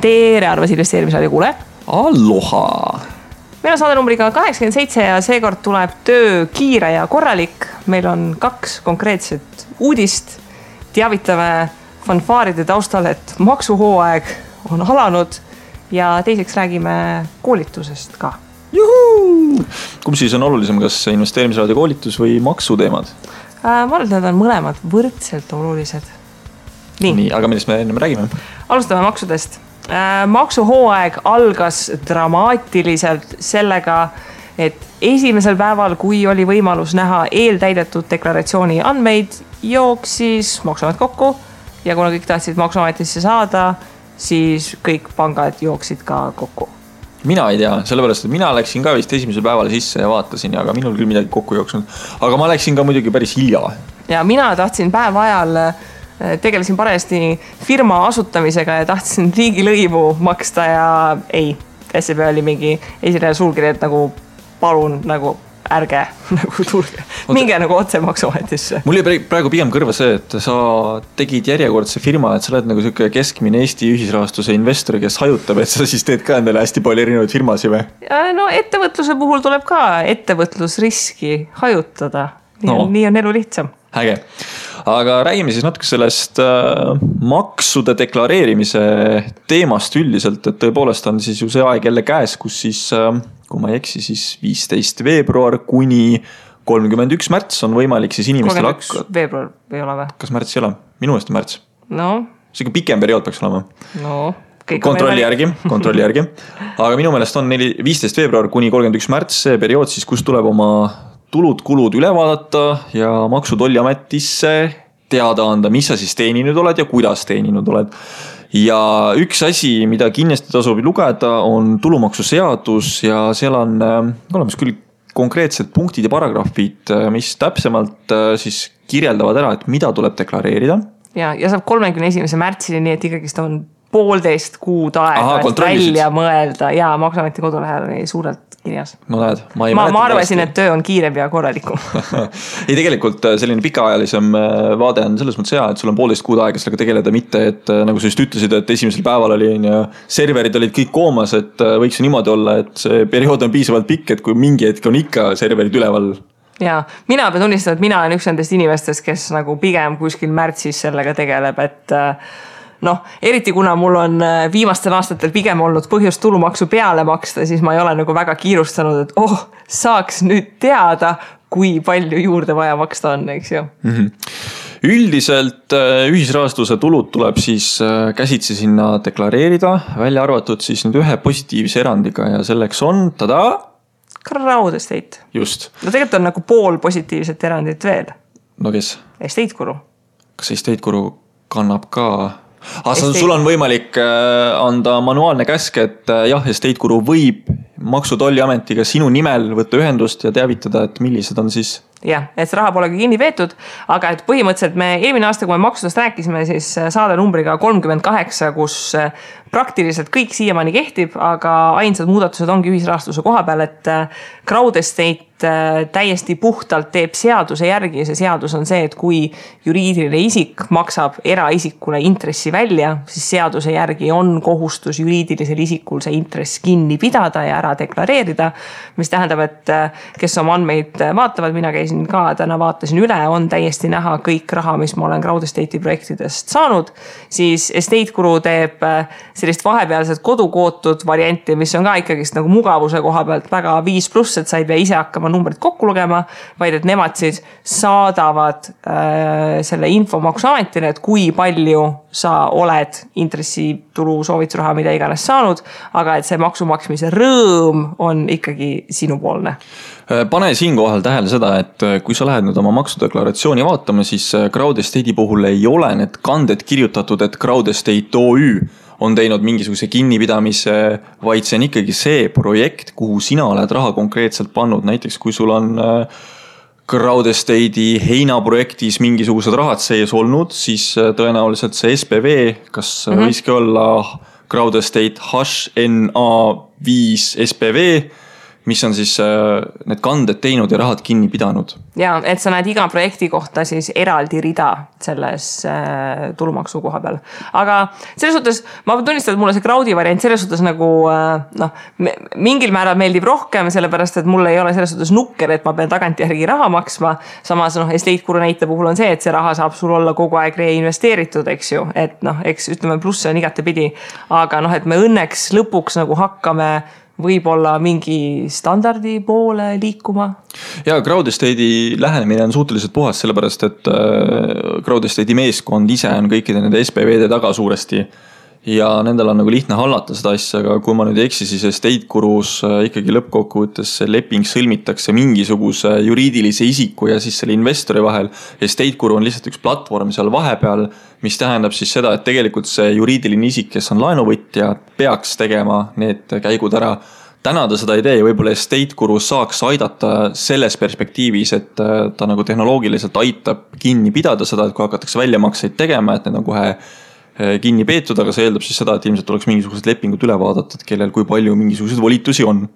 tere, armas investeerimisraadio kuulaja. Aloha. meil on saade numbriga kaheksakümmend seitse ja seekord tuleb töö kiire ja korralik. meil on kaks konkreetset uudist. teavitame fanfaaride taustal, et maksuhooaeg on alanud ja teiseks räägime koolitusest ka. kumb siis on olulisem, kas investeerimisraadio koolitus või maksuteemad? Äh, ma arvan, et need on mõlemad võrdselt olulised. nii, nii, aga millest me ennem räägime? alustame maksudest maksuhooaeg algas dramaatiliselt sellega, et esimesel päeval, kui oli võimalus näha eeltäidetud deklaratsiooni andmeid, jooksis maksuamet kokku ja kuna kõik tahtsid maksuametisse saada, siis kõik pangad jooksid ka kokku mina ei tea, sellepärast et mina läksin ka vist esimesel päeval sisse ja vaatasin, aga minul küll midagi kokku ei jooksnud. aga ma läksin ka muidugi päris hilja. ja mina tahtsin päeva ajal Äh, tegelesin parajasti firma asutamisega ja tahtsin riigilõivu maksta ja ei. SEB oli mingi esineja sulgeri, et nagu palun nagu ärge nagu tulge, minge nagu otse maksuametisse. mul jäi praegu pigem kõrva see, et sa tegid järjekordse firma, et sa oled nagu sihuke keskmine Eesti ühisrahastuse investor, kes hajutab, et sa siis teed ka endale hästi palju erinevaid firmasid või? no ettevõtluse puhul tuleb ka ettevõtlusriski hajutada. no. nii on elu lihtsam. äge aga räägime siis natuke sellest äh, maksude deklareerimise teemast üldiselt, et tõepoolest on siis ju see aeg jälle käes, kus siis äh,, kui ma ei eksi, siis viisteist veebruar kuni kolmkümmend üks märts on võimalik siis inimestel hakata. veebruar ei ole või? kas märts ei ole? minu meelest on märts. no. sihuke pikem periood peaks olema. no kontrolli järgi, kontrolli järgi. aga minu meelest on neli, viisteist veebruar kuni kolmkümmend üks märts see periood siis, kus tuleb oma tulud-kulud üle vaadata ja Maksu-Tolliametisse teada anda, mis sa siis teeninud oled ja kuidas teeninud oled. ja üks asi, mida kindlasti tasub lugeda, on tulumaksuseadus ja seal on äh, olemas küll konkreetsed punktid ja paragrahvid, äh, mis täpsemalt äh, siis kirjeldavad ära, et mida tuleb deklareerida. ja, ja saab kolmekümne esimese märtsini, nii et ikkagist on poolteist kuud aega, et välja mõelda ja Maksuameti kodulehel oli suurelt kirjas. no näed, ma ei ma, ma arvasin, et töö on kiirem ja korralikum. Ei, tegelikult äh, selline pikaajalisem äh, vaade on selles mõttes hea, et sul on poolteist kuud aega sellega tegeleda, mitte et äh, nagu sa just ütlesid, et esimesel päeval oli on ju, serverid olid kõik koomas, et võiks ju niimoodi olla, et see periood on piisavalt pikk, et kui mingi hetk on ikka serverid üleval. Ja mina pean tunnistama, et mina olen üks nendest inimestest, kes nagu pigem kuskil märtsis sellega tegeleb, et äh, noh, eriti kuna mul on äh, viimastel aastatel pigem olnud põhjust tulumaksu peale maksta, siis ma ei ole nagu väga kiirustanud, et oh, saaks nüüd teada, kui palju juurde vaja maksta on, eks ju mm. -hmm üldiselt äh, ühisrahastuse tulud tuleb siis äh, käsitsi sinna deklareerida, välja arvatud siis nüüd ühe positiivse erandiga ja selleks on tadaa. Crowd estate. just. no tegelikult on nagu pool positiivset erandit veel. no kes? Estate guru. kas estate guru kannab ka aga sul on võimalik äh, anda manuaalne käsk, et äh, jah, Estate Guru võib maksu-tolliametiga sinu nimel võtta ühendust ja teavitada, et millised on siis jah, et see raha pole ka kinni peetud, aga et põhimõtteliselt me eelmine aasta, kui me maksudest rääkisime, siis äh, saade numbriga kolmkümmend kaheksa, kus äh, praktiliselt kõik siiamaani kehtib, aga ainsad muudatused ongi ühisrahastuse koha peal, et äh, Crowd Estate täiesti puhtalt teeb seaduse järgi ja see seadus on see, et kui juriidiline isik maksab eraisikule intressi välja, siis seaduse järgi on kohustus juriidilisel isikul see intress kinni pidada ja ära deklareerida. mis tähendab, et kes oma andmeid vaatavad, mina käisin ka täna vaatasin üle, on täiesti näha kõik raha, mis ma olen Crowd Estate'i projektidest saanud. siis Estate Guru teeb äh, sellist vahepealset kodukootud varianti, mis on ka ikkagist nagu mugavuse koha pealt väga viis pluss, et sa ei pea ise hakkama numbrit kokku lugema. vaid et nemad siis saadavad äh, selle info maksuametile, et kui palju sa oled intressitulu, soovitusraha, mida iganes saanud. aga et see maksu maksmise rõõm on ikkagi sinupoolne Äh, pane siinkohal tähele seda, et äh, kui sa lähed nüüd oma maksudeklaratsiooni vaatama, siis äh, Crowd Estate'i puhul ei ole need kanded kirjutatud, et Crowd Estate OÜ on teinud mingisuguse kinnipidamise, vaid see on ikkagi see projekt, kuhu sina oled raha konkreetselt pannud, näiteks kui sul on Crowd Estate'i heinaprojektis mingisugused rahad sees olnud, siis tõenäoliselt see SPV, kas mm -hmm. võiski olla Crowd Estate HNA viis SPV mis on siis äh, need kanded teinud ja rahad kinni pidanud. ja et sa näed iga projekti kohta siis eraldi rida selles äh, tulumaksu koha peal. aga selles suhtes ma tunnistan, et mulle see crowd'i variant selles suhtes nagu äh, noh, mingil määral meeldib rohkem, sellepärast et mul ei ole selles suhtes nukker, et ma pean tagantjärgi raha maksma. samas noh, Estate Guru näite puhul on see, et see raha saab sul olla kogu aeg reinvesteeritud, eks ju, et noh, eks ütleme, plusse on igatepidi. aga noh, et me õnneks lõpuks nagu hakkame võib-olla mingi standardi poole liikuma? ja crowd estate'i lähenemine on suhteliselt puhas, sellepärast et äh, crowd estate'i meeskond ise on kõikide nende SPV-de taga suuresti ja nendel on nagu lihtne hallata seda asja, aga kui ma nüüd ei eksi, siis estate gurus äh, ikkagi lõppkokkuvõttes see leping sõlmitakse mingisuguse juriidilise isiku ja siis selle investori vahel. Estate guru on lihtsalt üks platvorm seal vahepeal, mis tähendab siis seda, et tegelikult see juriidiline isik, kes on laenuvõtja, peaks tegema need käigud ära. Täna ta seda ei tee ja võib-olla Estate Guru saaks aidata selles perspektiivis, et äh, ta nagu tehnoloogiliselt aitab kinni pidada seda, et kui hakatakse väljamakseid tegema, et need on kohe kinni peetud, aga see eeldab siis seda, et ilmselt tuleks mingisugused lepingud üle vaadata, et kellel kui palju mingisuguseid volitusi on.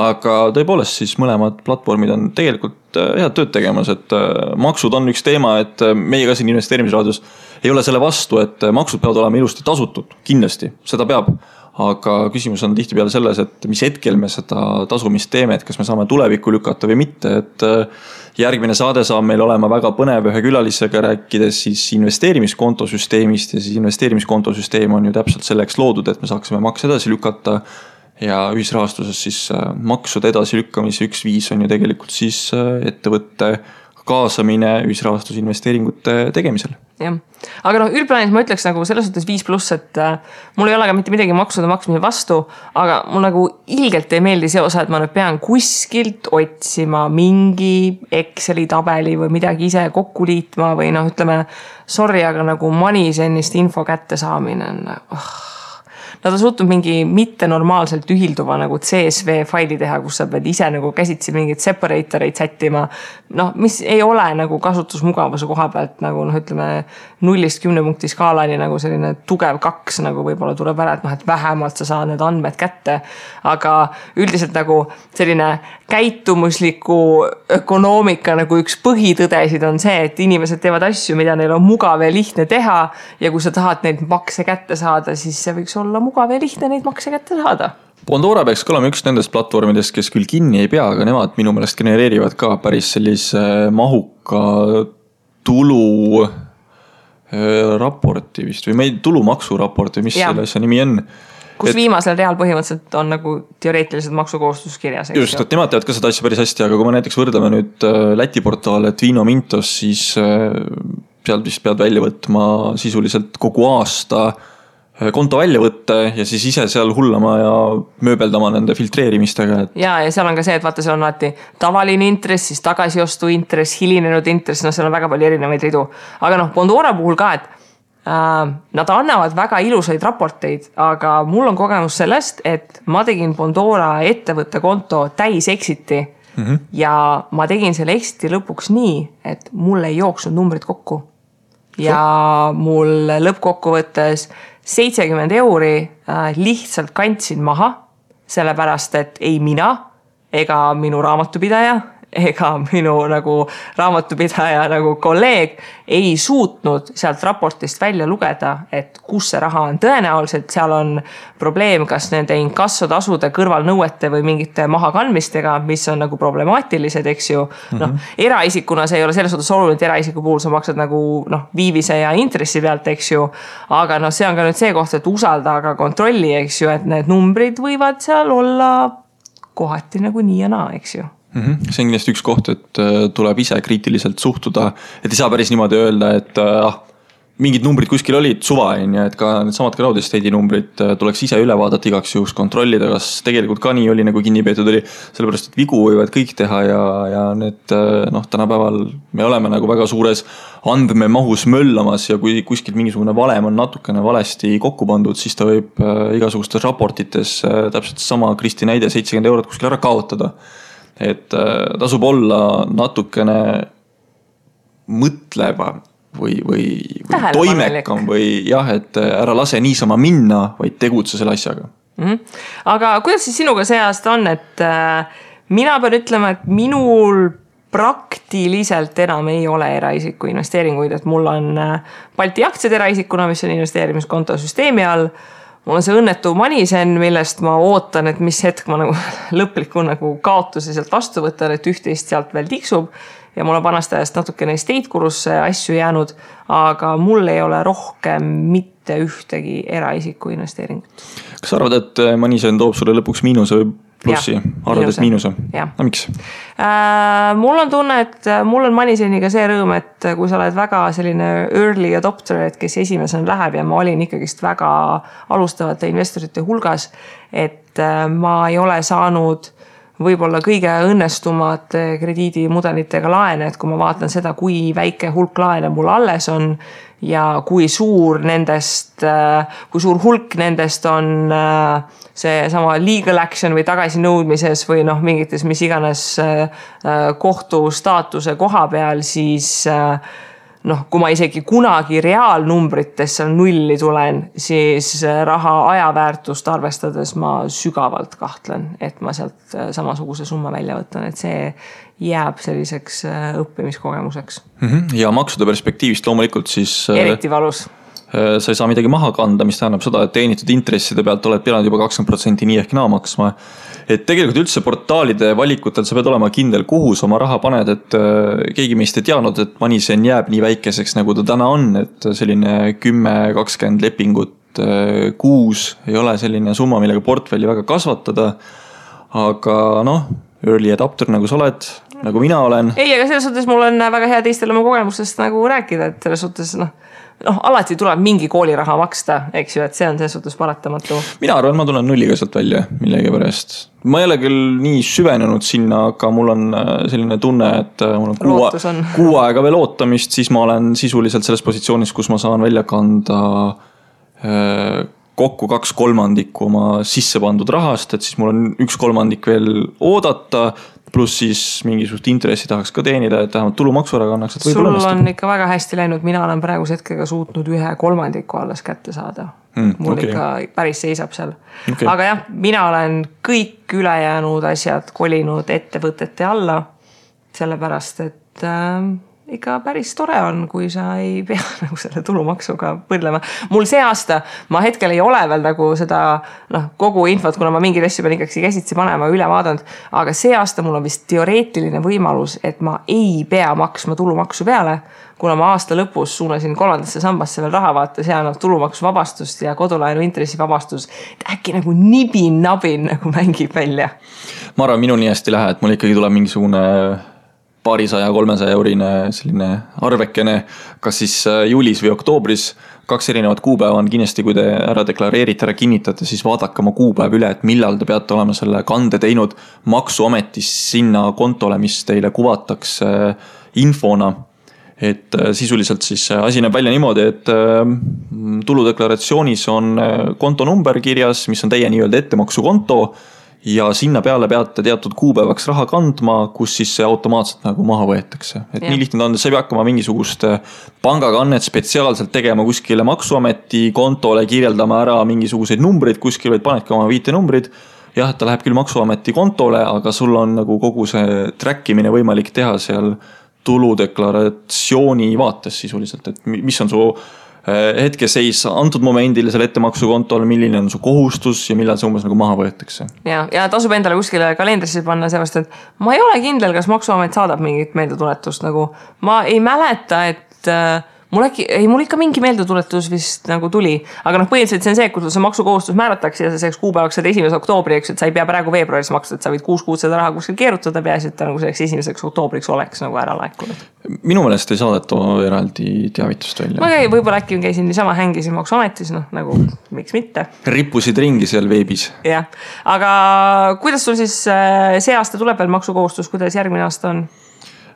aga tõepoolest siis mõlemad platvormid on tegelikult eh, head tööd tegemas, et eh, maksud on üks teema, et meie ka siin investeerimisraadios ei ole selle vastu, et maksud peavad olema ilusti tasutud, kindlasti, seda peab aga küsimus on tihtipeale selles, et mis hetkel me seda tasumist teeme, et kas me saame tulevikku lükata või mitte, et järgmine saade saab meil olema väga põnev ühe külalisega, rääkides siis investeerimiskontosüsteemist ja siis investeerimiskontosüsteem on ju täpselt selleks loodud, et me saaksime makse edasi lükata. ja ühisrahastuses siis äh, maksude edasilükkamise üks viis on ju tegelikult siis äh, ettevõtte kaasamine ühisrahastusinvesteeringute tegemisel. jah, aga noh, üldplaanis ma ütleks nagu selles suhtes viis pluss, et äh, mul ei ole ka mitte midagi maksude maksmise vastu, aga mul nagu ilgelt ei meeldi see osa, et ma nüüd pean kuskilt otsima mingi Exceli tabeli või midagi ise kokku liitma või noh, ütleme sorry, aga nagu Moneyzenist info kättesaamine on oh Nad on suutnud mingi mittenormaalselt ühilduva nagu CSV faili teha, kus sa pead ise nagu käsitsi mingeid separator eid sättima. noh, mis ei ole nagu kasutusmugavuse koha pealt nagu noh, ütleme nullist kümne punkti skaalani nagu selline tugev kaks nagu võib-olla tuleb ära, et noh, et vähemalt sa saad need andmed kätte. aga üldiselt nagu selline käitumusliku ökonoomika nagu üks põhitõdesid on see, et inimesed teevad asju, mida neil on mugav ja lihtne teha. ja kui sa tahad neid makse kätte saada, siis see võiks olla mugav ja lihtne neid makse kätte saada. Pandora peaks ka olema üks nendest platvormidest, kes küll kinni ei pea, aga nemad minu meelest genereerivad ka päris sellise mahuka tulu äh, raporti vist või ma ei, tulumaksuraporti, mis ja. selle asja nimi on kus et, viimasel real põhimõtteliselt on nagu teoreetiliselt maksukohustus kirjas. just, et nemad teavad ka seda asja päris hästi, aga kui me näiteks võrdleme nüüd äh, Läti portaale Twino Mintos, siis äh, sealt vist pead välja võtma sisuliselt kogu aasta Äh, konto välja võtta ja siis ise seal hullama ja mööbeldama nende filtreerimistega, et. ja, ja seal on ka see, et vaata, seal on alati tavaline intress, siis tagasiostu intress, hilinenud intress, noh, seal on väga palju erinevaid ridu. aga noh, Bondora puhul ka, et äh, nad annavad väga ilusaid raporteid, aga mul on kogemus sellest, et ma tegin Bondora ettevõtte konto täis exit'i mm. -hmm. ja ma tegin selle exit'i lõpuks nii, et mul ei jooksnud numbrid kokku. ja mul lõppkokkuvõttes seitsekümmend euri äh, lihtsalt kandsin maha, sellepärast et ei mina ega minu raamatupidaja ega minu nagu raamatupidaja nagu kolleeg ei suutnud sealt raportist välja lugeda, et kus see raha on. tõenäoliselt seal on probleem kas nende inkassotasude kõrvalnõuete või mingite mahakandmistega, mis on nagu problemaatilised, eks ju. noh, mhm. eraisikuna see ei ole selles suhtes oluline, et eraisiku puhul sa maksad nagu noh, viivise ja intressi pealt, eks ju. aga noh, see on ka nüüd see koht, et usalda aga kontrolli, eks ju, et need numbrid võivad seal olla kohati nagu nii ja naa, eks ju mm. -hmm. see on kindlasti üks koht, et äh, tuleb ise kriitiliselt suhtuda, et ei saa päris niimoodi öelda, et äh, ah mingid numbrid kuskil olid, suva on ju, et ka needsamad crowd estate'i numbrid äh, tuleks ise üle vaadata igaks juhuks, kontrollida, kas tegelikult ka nii oli, nagu kinni peetud oli. sellepärast, et vigu võivad kõik teha ja, ja need noh, tänapäeval me oleme nagu väga suures andmemahus möllamas ja kui kuskil mingisugune valem on natukene valesti kokku pandud, siis ta võib igasugustes raportites täpselt sama Kristi näide, seitsekümmend eurot kuskil ära kaotada et äh, tasub olla natukene mõtleva või, või, või toimekam või jah, et äh, ära lase niisama minna, vaid tegutse selle asjaga mm. -hmm. aga kuidas siis sinuga see aasta on, et äh, mina pean ütlema, et minul praktiliselt enam ei ole eraisiku investeeringuid, et mul on äh, Balti aktsiad eraisikuna, mis on investeerimiskonto süsteemi all. Mul on see õnnetu Manisen, millest ma ootan, et mis hetk ma nagu lõpliku nagu kaotuse sealt vastu võtan, et üht-teist sealt veel tiksub. ja mul on vanast ajast natukene estate kulusse asju jäänud, aga mul ei ole rohkem mitte ühtegi eraisiku investeeringut. kas sa arvad, et Manisen toob sulle lõpuks miinuse või plussi, arvad, et miinuse? no miks äh,? mul on tunne, et äh, mul on Maniseniga see rõõm, et äh, kui sa oled väga selline early adopter, et kes esimesena läheb ja ma olin ikkagist väga alustavate investorite hulgas. et äh, ma ei ole saanud võib-olla kõige õnnestumate krediidimudelitega laene, et kui ma vaatan seda, kui väike hulk laene mul alles on ja kui suur nendest, kui suur hulk nendest on seesama legal action või tagasinõudmises või noh, mingites mis iganes äh, äh, kohtu staatuse koha peal, siis äh, noh, kui ma isegi kunagi reaalnumbrites seal nulli tulen, siis raha ajaväärtust arvestades ma sügavalt kahtlen, et ma sealt samasuguse summa välja võtan, et see jääb selliseks õppimiskogemuseks mm. -hmm. ja maksude perspektiivist loomulikult siis. eriti valus Äh, sa ei saa midagi maha kanda, mis tähendab seda, et teenitud intresside pealt oled pidanud juba kakskümmend protsenti nii ehk naa maksma. et tegelikult üldse portaalide valikutel sa pead olema kindel, kuhu sa oma raha paned, et äh, keegi meist ei teadnud, et Manisen jääb nii väikeseks, nagu ta täna on, et selline kümme, kakskümmend lepingut äh, kuus ei ole selline summa, millega portfelli väga kasvatada. aga noh, early adapter nagu sa oled, nagu mina olen. ei, aga selles suhtes mul on väga hea teistele oma kogemustest nagu rääkida, et selles suhtes noh noh, alati tuleb mingi kooliraha maksta, eks ju, et see on selles suhtes paratamatu. mina arvan, ma tulen nulliga sealt välja millegipärast. ma ei ole küll nii süvenenud sinna, aga mul on äh, selline tunne, et äh, mul on kuu, kuu aega veel ootamist, siis ma olen sisuliselt selles positsioonis, kus ma saan välja kanda äh, kokku kaks kolmandikku oma sisse pandud rahast, et siis mul on üks kolmandik veel oodata pluss siis mingisugust intressi tahaks ka teenida, et vähemalt tulumaksu ära kannaks, sul on ikka väga hästi läinud, mina olen praeguse hetkega suutnud ühe kolmandiku alles kätte saada mm,. mul okay. ikka päris seisab seal okay.. aga jah, mina olen kõik ülejäänud asjad kolinud ettevõtete alla. sellepärast, et äh, ikka päris tore on, kui sa ei pea nagu selle tulumaksuga võrdlema. mul see aasta, ma hetkel ei ole veel nagu seda noh, kogu infot, kuna ma mingeid asju pean ikkagi käsitsi panema, üle vaadanud. aga see aasta mul on vist teoreetiline võimalus, et ma ei pea maksma tulumaksu peale. kuna ma aasta lõpus suunasin kolmandasse sambasse veel raha, vaata, see annab tulumaksuvabastust ja kodulaenu intressivabastus. äkki nagu nibin-nabin nagu mängib välja. ma arvan, minul nii hästi ei lähe, et mul ikkagi tuleb mingisugune paarisaja, kolmesaja eurine selline arvekene, kas siis äh, juulis või oktoobris. kaks erinevat kuupäeva on kindlasti, kui te ära deklareerite, ära kinnitate, siis vaadake oma kuupäev üle, et millal te peate olema selle kande teinud maksuametis sinna kontole, mis teile kuvatakse äh, infona et äh, sisuliselt siis asi näeb välja niimoodi, et tuludeklaratsioonis on kontonumber kirjas, mis on teie nii-öelda ettemaksukonto ja sinna peale peate teatud kuupäevaks raha kandma, kus siis see automaatselt nagu maha võetakse. et ja. nii lihtne ta on, sa ei pea hakkama mingisugust äh, pangakannet spetsiaalselt tegema kuskile maksuameti kontole, kirjeldama ära mingisuguseid numbreid kuskil, vaid panedki oma viitenumbrid. jah, et ta läheb küll maksuameti kontole, aga sul on nagu kogu see track imine võimalik teha seal tuludeklaratsiooni vaates sisuliselt, et mis on su hetkeseis antud momendil seal ettemaksukontol, milline on su kohustus ja millal see umbes nagu maha võetakse. ja, ja tasub endale kuskile kalendrisse panna, seepärast et ma ei ole kindel, kas maksuamet saadab mingit meeldetuletust nagu. ma ei mäleta, et äh, mul äkki, ei mul ikka mingi meeldetuletus vist nagu tuli, aga noh, põhiliselt see on see, kus see maksukohustus määratakse ja selleks kuupäevaks saad esimese oktoobri, eks, et sa ei pea praegu veebruaris maksma, et sa võid kuus kuud seda raha kuskil keerutada, peaasi, et ta nagu selleks esimeseks oktoobriks oleks nagu ära laekunud. minu meelest ei saadeta eraldi teavitust välja. ma käin, võib-olla äkki käisin niisama, hängisin maksuametis, noh nagu miks mitte. rippusid ringi seal veebis. jah, aga kuidas sul siis äh, see aasta tuleb veel maksukohustus, kuidas järgmine aasta on?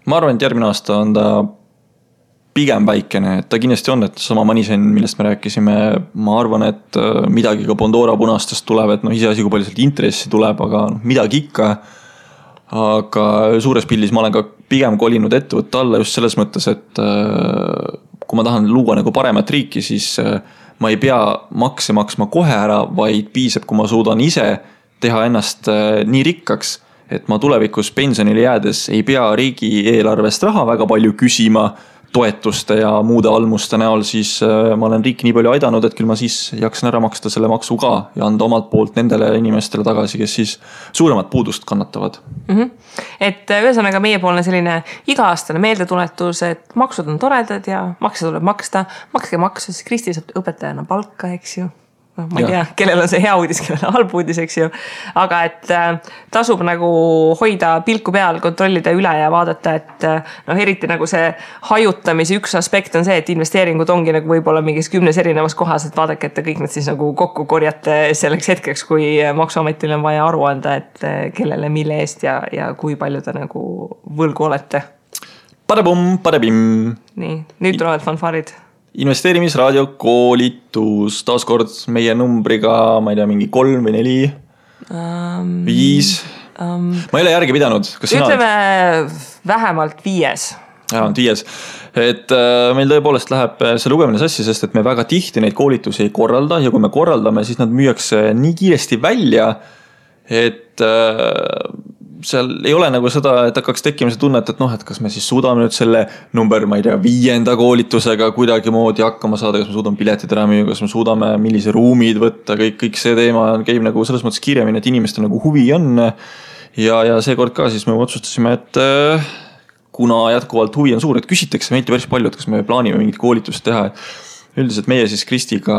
ma arvan, et järgmine aasta on ta pigem väikene, et ta kindlasti on, et sama Manisen, millest me rääkisime, ma arvan, et äh, midagi ka Bondora punastest tuleb, et noh, iseasi, kui palju sealt intressi tuleb, aga noh, midagi ikka. aga suures pildis ma olen ka pigem kolinud ettevõtte alla just selles mõttes, et äh, kui ma tahan luua nagu paremat riiki, siis äh, ma ei pea makse maksma kohe ära, vaid piisab, kui ma suudan ise teha ennast nii rikkaks et ma tulevikus pensionile jäädes ei pea riigieelarvest raha väga palju küsima toetuste ja muude almuste näol, siis äh, ma olen riiki nii palju aidanud, et küll ma siis jaksan ära maksta selle maksu ka ja anda omalt poolt nendele inimestele tagasi, kes siis suuremat puudust kannatavad mm. -hmm. et äh, ühesõnaga meiepoolne selline iga-aastane meeldetuletus, et maksud on toredad ja makse tuleb maksta, makske maksu, siis Kristi saab õpetajana palka, eks ju noh, ma ei tea, kellel on see hea uudis, kellel halb uudis, eks ju. aga et äh, tasub nagu hoida pilku peal, kontrollida üle ja vaadata, et äh, noh, eriti nagu see hajutamise üks aspekt on see, et investeeringud ongi nagu võib-olla mingis kümnes erinevas kohas, et vaadake, et te kõik need siis nagu kokku korjate selleks hetkeks, kui maksuametil on vaja aru anda, et äh, kellele, mille eest ja, ja kui palju te nagu võlgu olete. Padabum, padabim. nii, nüüd tulevad fanfaarid investeerimisraadio koolitus, taaskord meie numbriga, ma ei tea, mingi kolm või neli um,, viis um,. ma ei ole järge pidanud. ütleme oled? vähemalt viies. vähemalt viies, et äh, meil tõepoolest läheb äh, see lugemine sassi, sest et me väga tihti neid koolitusi ei korralda ja kui me korraldame, siis nad müüakse nii kiiresti välja, et äh, seal ei ole nagu seda, et hakkaks tekkima see tunne, et, noh, et kas me siis suudame nüüd selle number, ma ei tea, viienda koolitusega kuidagimoodi hakkama saada, kas me suudame piletid ära müüa, kas me suudame, millise ruumid võtta, kõik, kõik see teema käib nagu selles mõttes kiiremini, et inimestel nagu huvi on. ja, ja seekord ka siis me otsustasime, et äh, kuna jätkuvalt huvi on suur, et küsitakse meilt päris palju, et kas me plaanime mingit koolitust teha, et üldiselt meie siis Kristiga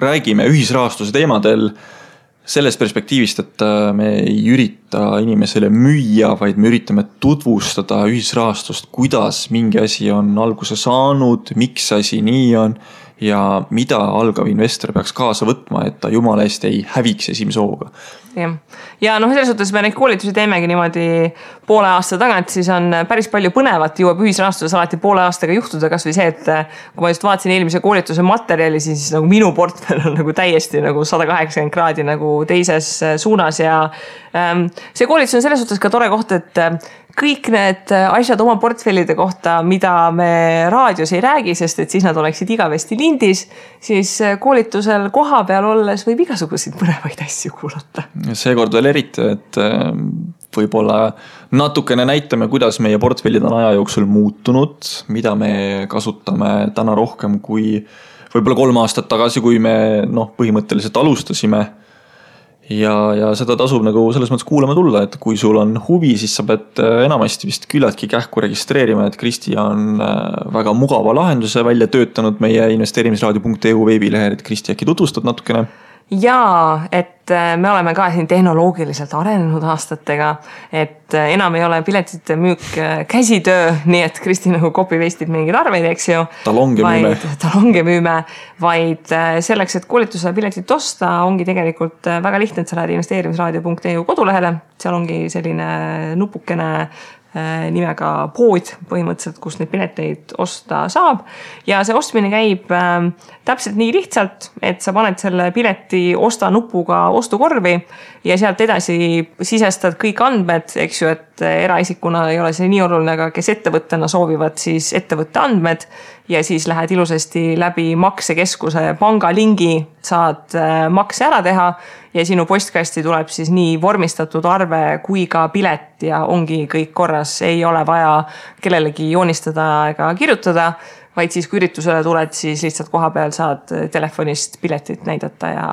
räägime ühisrahastuse teemadel sellest perspektiivist, et äh, me ei ürita inimesele müüa, vaid me üritame tutvustada ühisrahastust, kuidas mingi asi on alguse saanud, miks asi nii on ja mida algav investor peaks kaasa võtma, et ta jumala eest ei häviks esimese hooga? Jah, ja noh, selles suhtes me neid koolitusi teemegi niimoodi poole aasta tagant, siis on päris palju põnevat jõuab ühisrahastuses alati poole aastaga juhtuda, kasvõi see, et kui ma just vaatasin eelmise koolituse materjali, siis nagu minu portfell on nagu täiesti nagu sada kaheksakümmend kraadi nagu teises suunas ja ähm, see koolitus on selles suhtes ka tore koht, et kõik need asjad oma portfellide kohta, mida me raadios ei räägi, sest et siis nad oleksid igavesti lindis, siis koolitusel kohapeal olles võib igasuguseid põnevaid asju kuulata. seekord veel eriti, et ähm, võib-olla natukene näitame, kuidas meie portfellid on aja jooksul muutunud, mida me kasutame täna rohkem kui võib-olla kolm aastat tagasi, kui me noh, põhimõtteliselt alustasime ja, ja seda tasub nagu selles mõttes kuulama tulla, et kui sul on huvi, siis sa pead äh, enamasti vist küllaltki kähku registreerima, et Kristi on äh, väga mugava lahenduse välja töötanud meie investeerimisraadio.eu veebilehel, et Kristi äkki tutvustad natukene jaa, et äh, me oleme ka siin tehnoloogiliselt arenenud aastatega, et äh, enam ei ole piletite müük äh, käsitöö, nii et Kristi nagu copy paste ib mingeid arveid, eks ju. talonge müüme. talonge müüme, vaid selleks, et koolitusele piletit osta, ongi tegelikult väga lihtne, et sa lähed investeerimisraadio.eu kodulehele, seal ongi selline nupukene nimega pood põhimõtteliselt, kust neid pileteid osta saab. ja see ostmine käib täpselt nii lihtsalt, et sa paned selle pileti osta nupuga ostukorvi ja sealt edasi sisestad kõik andmed, eks ju, et eraisikuna ei ole see nii oluline, aga kes ettevõttena soovivad, siis ettevõtte andmed. Ja siis lähed ilusasti läbi maksekeskuse pangalingi, saad äh, makse ära teha ja sinu postkasti tuleb siis nii vormistatud arve kui ka pilet ja ongi kõik korras, ei ole vaja kellelegi joonistada ega kirjutada vaid siis, kui üritusele tuled, siis lihtsalt kohapeal saad telefonist piletit näidata ja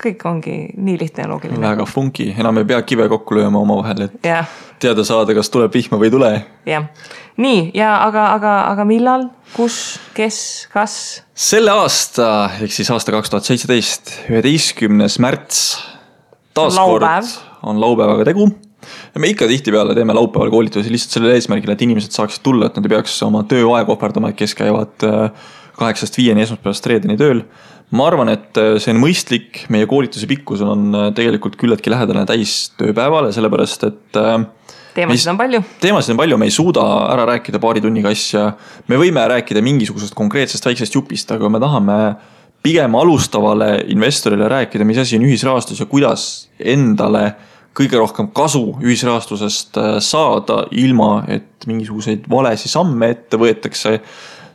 kõik ongi nii lihtne ja loogiline. väga funky, enam ei pea kive kokku lööma omavahel, et yeah. teada saada, kas tuleb vihma või ei tule. jah yeah., nii ja aga, aga, aga millal, kus, kes, kas? selle aasta ehk siis aasta kaks tuhat seitseteist, üheteistkümnes märts. taaskord on laupäevaga tegu me ikka tihtipeale teeme laupäeval koolitusi lihtsalt sellel eesmärgil, et inimesed saaksid tulla, et nad ei peaks oma tööaega ohverdama, kes käivad äh, kaheksast viieni esmaspäevast reedeni tööl ma arvan, et äh, see on mõistlik, meie koolituse pikkus on äh, tegelikult küllaltki lähedane täistööpäevale, sellepärast et. Äh, teemasid on palju. teemasid on palju, me ei suuda ära rääkida paari tunniga asja. me võime rääkida mingisugusest konkreetsest väiksest jupist, aga me tahame pigem alustavale investorile rääkida, mis asi on ühisrahastus ja kuidas endale kõige rohkem kasu ühisrahastusest saada, ilma et mingisuguseid valesid samme ette võetakse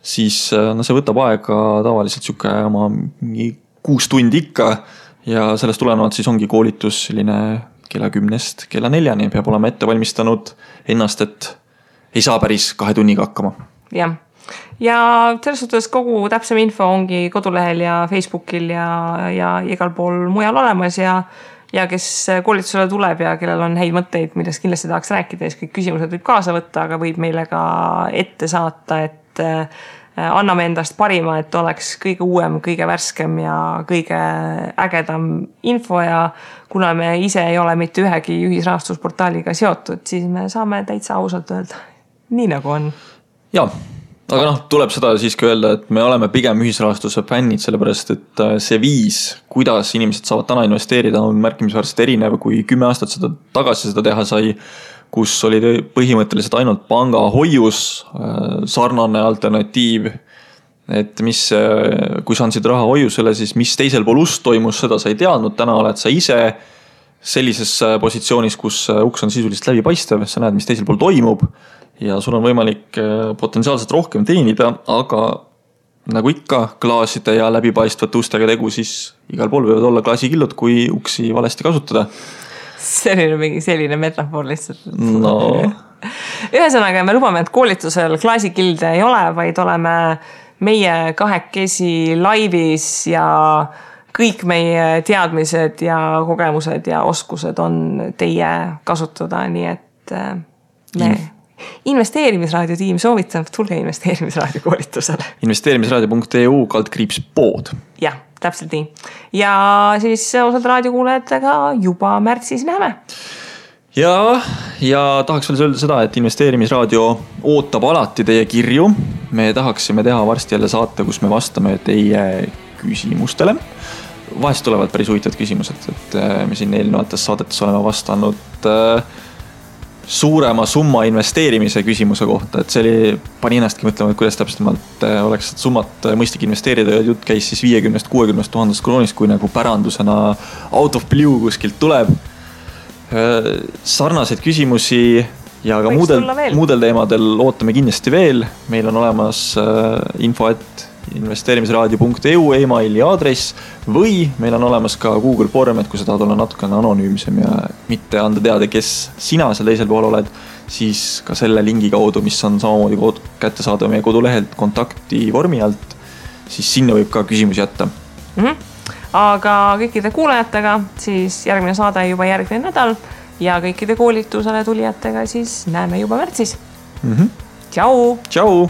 siis äh, no see võtab aega tavaliselt sihuke oma mingi kuus tundi ikka. ja sellest tulenevalt siis ongi koolitus selline kella kümnest kella neljani, peab olema ette valmistanud ennast, et ei saa päris kahe tunniga hakkama. jah, ja selles suhtes kogu täpsem info ongi kodulehel ja Facebookil ja, ja igal pool mujal olemas ja ja kes koolitusele tuleb ja kellel on häid mõtteid, millest kindlasti tahaks rääkida, siis kõik küsimused võib kaasa võtta, aga võib meile ka ette saata, et Äh, anname endast parima, et oleks kõige uuem, kõige värskem ja kõige ägedam info ja kuna me ise ei ole mitte ühegi ühisrahastusportaaliga seotud, siis me saame täitsa ausalt öelda, nii nagu on. jaa, aga noh, tuleb seda siiski öelda, et me oleme pigem ühisrahastuse fännid, sellepärast et äh, see viis, kuidas inimesed saavad täna investeerida, on märkimisväärselt erinev, kui kümme aastat seda tagasi seda teha sai kus oli põhimõtteliselt ainult pangahoius äh, sarnane alternatiiv. et mis, äh, kui sa andsid raha hoiusele, siis mis teisel pool ust toimus, seda sa ei teadnud, täna oled sa ise sellises positsioonis, kus uks on sisuliselt läbipaistev, sa näed, mis teisel pool toimub ja sul on võimalik potentsiaalselt rohkem teenida, aga nagu ikka klaaside ja läbipaistvate ustega tegu, siis igal pool võivad olla klaasikillud, kui uksi valesti kasutada. See oli mingi selline metafoor lihtsalt. No.. ühesõnaga, me lubame, et koolitusel klaasikilde ei ole, vaid oleme meie kahekesi laivis ja kõik meie teadmised ja kogemused ja oskused on teie kasutada, nii et äh, me investeerimisraadio tiim soovitab, tulge investeerimisraadio koolitusele. investeerimisraadio.eu kaldkriips pood. jah täpselt nii. ja siis osade raadiokuulajatega juba märtsis näeme ja, ja tahaks veel öelda seda, et investeerimisraadio ootab alati teie kirju. me tahaksime teha varsti jälle saate, kus me vastame teie küsimustele. vahest tulevad päris huvitavad küsimused, et äh, me siin eelnevates saadetes oleme vastanud äh, suurema summa investeerimise küsimuse kohta, et see oli, pani ennastki mõtlema, et kuidas täpsemalt äh, oleks summat äh, mõistlik investeerida ja jutt käis siis viiekümnest, kuuekümnest tuhandest kroonist, kui nagu pärandusena out of blue kuskilt tuleb. Äh, sarnaseid küsimusi ja ka Võiks muudel, muudel teemadel ootame kindlasti veel, meil on olemas info, et investeerimisraadio.eu emaili aadress või meil on olemas ka Google Form, et kui sa tahad olla natukene anonüümsem ja mitte anda teada, kes sina seal teisel pool oled, siis ka selle lingi kaudu, mis on samamoodi kättesaadav meie kodulehelt kontakti vormi alt, siis sinna võib ka küsimusi jätta mm. -hmm. aga kõikide kuulajatega siis järgmine saade juba järgmine nädal ja kõikide koolitusele tulijatega siis näeme juba märtsis mm. -hmm. tšau. tšau.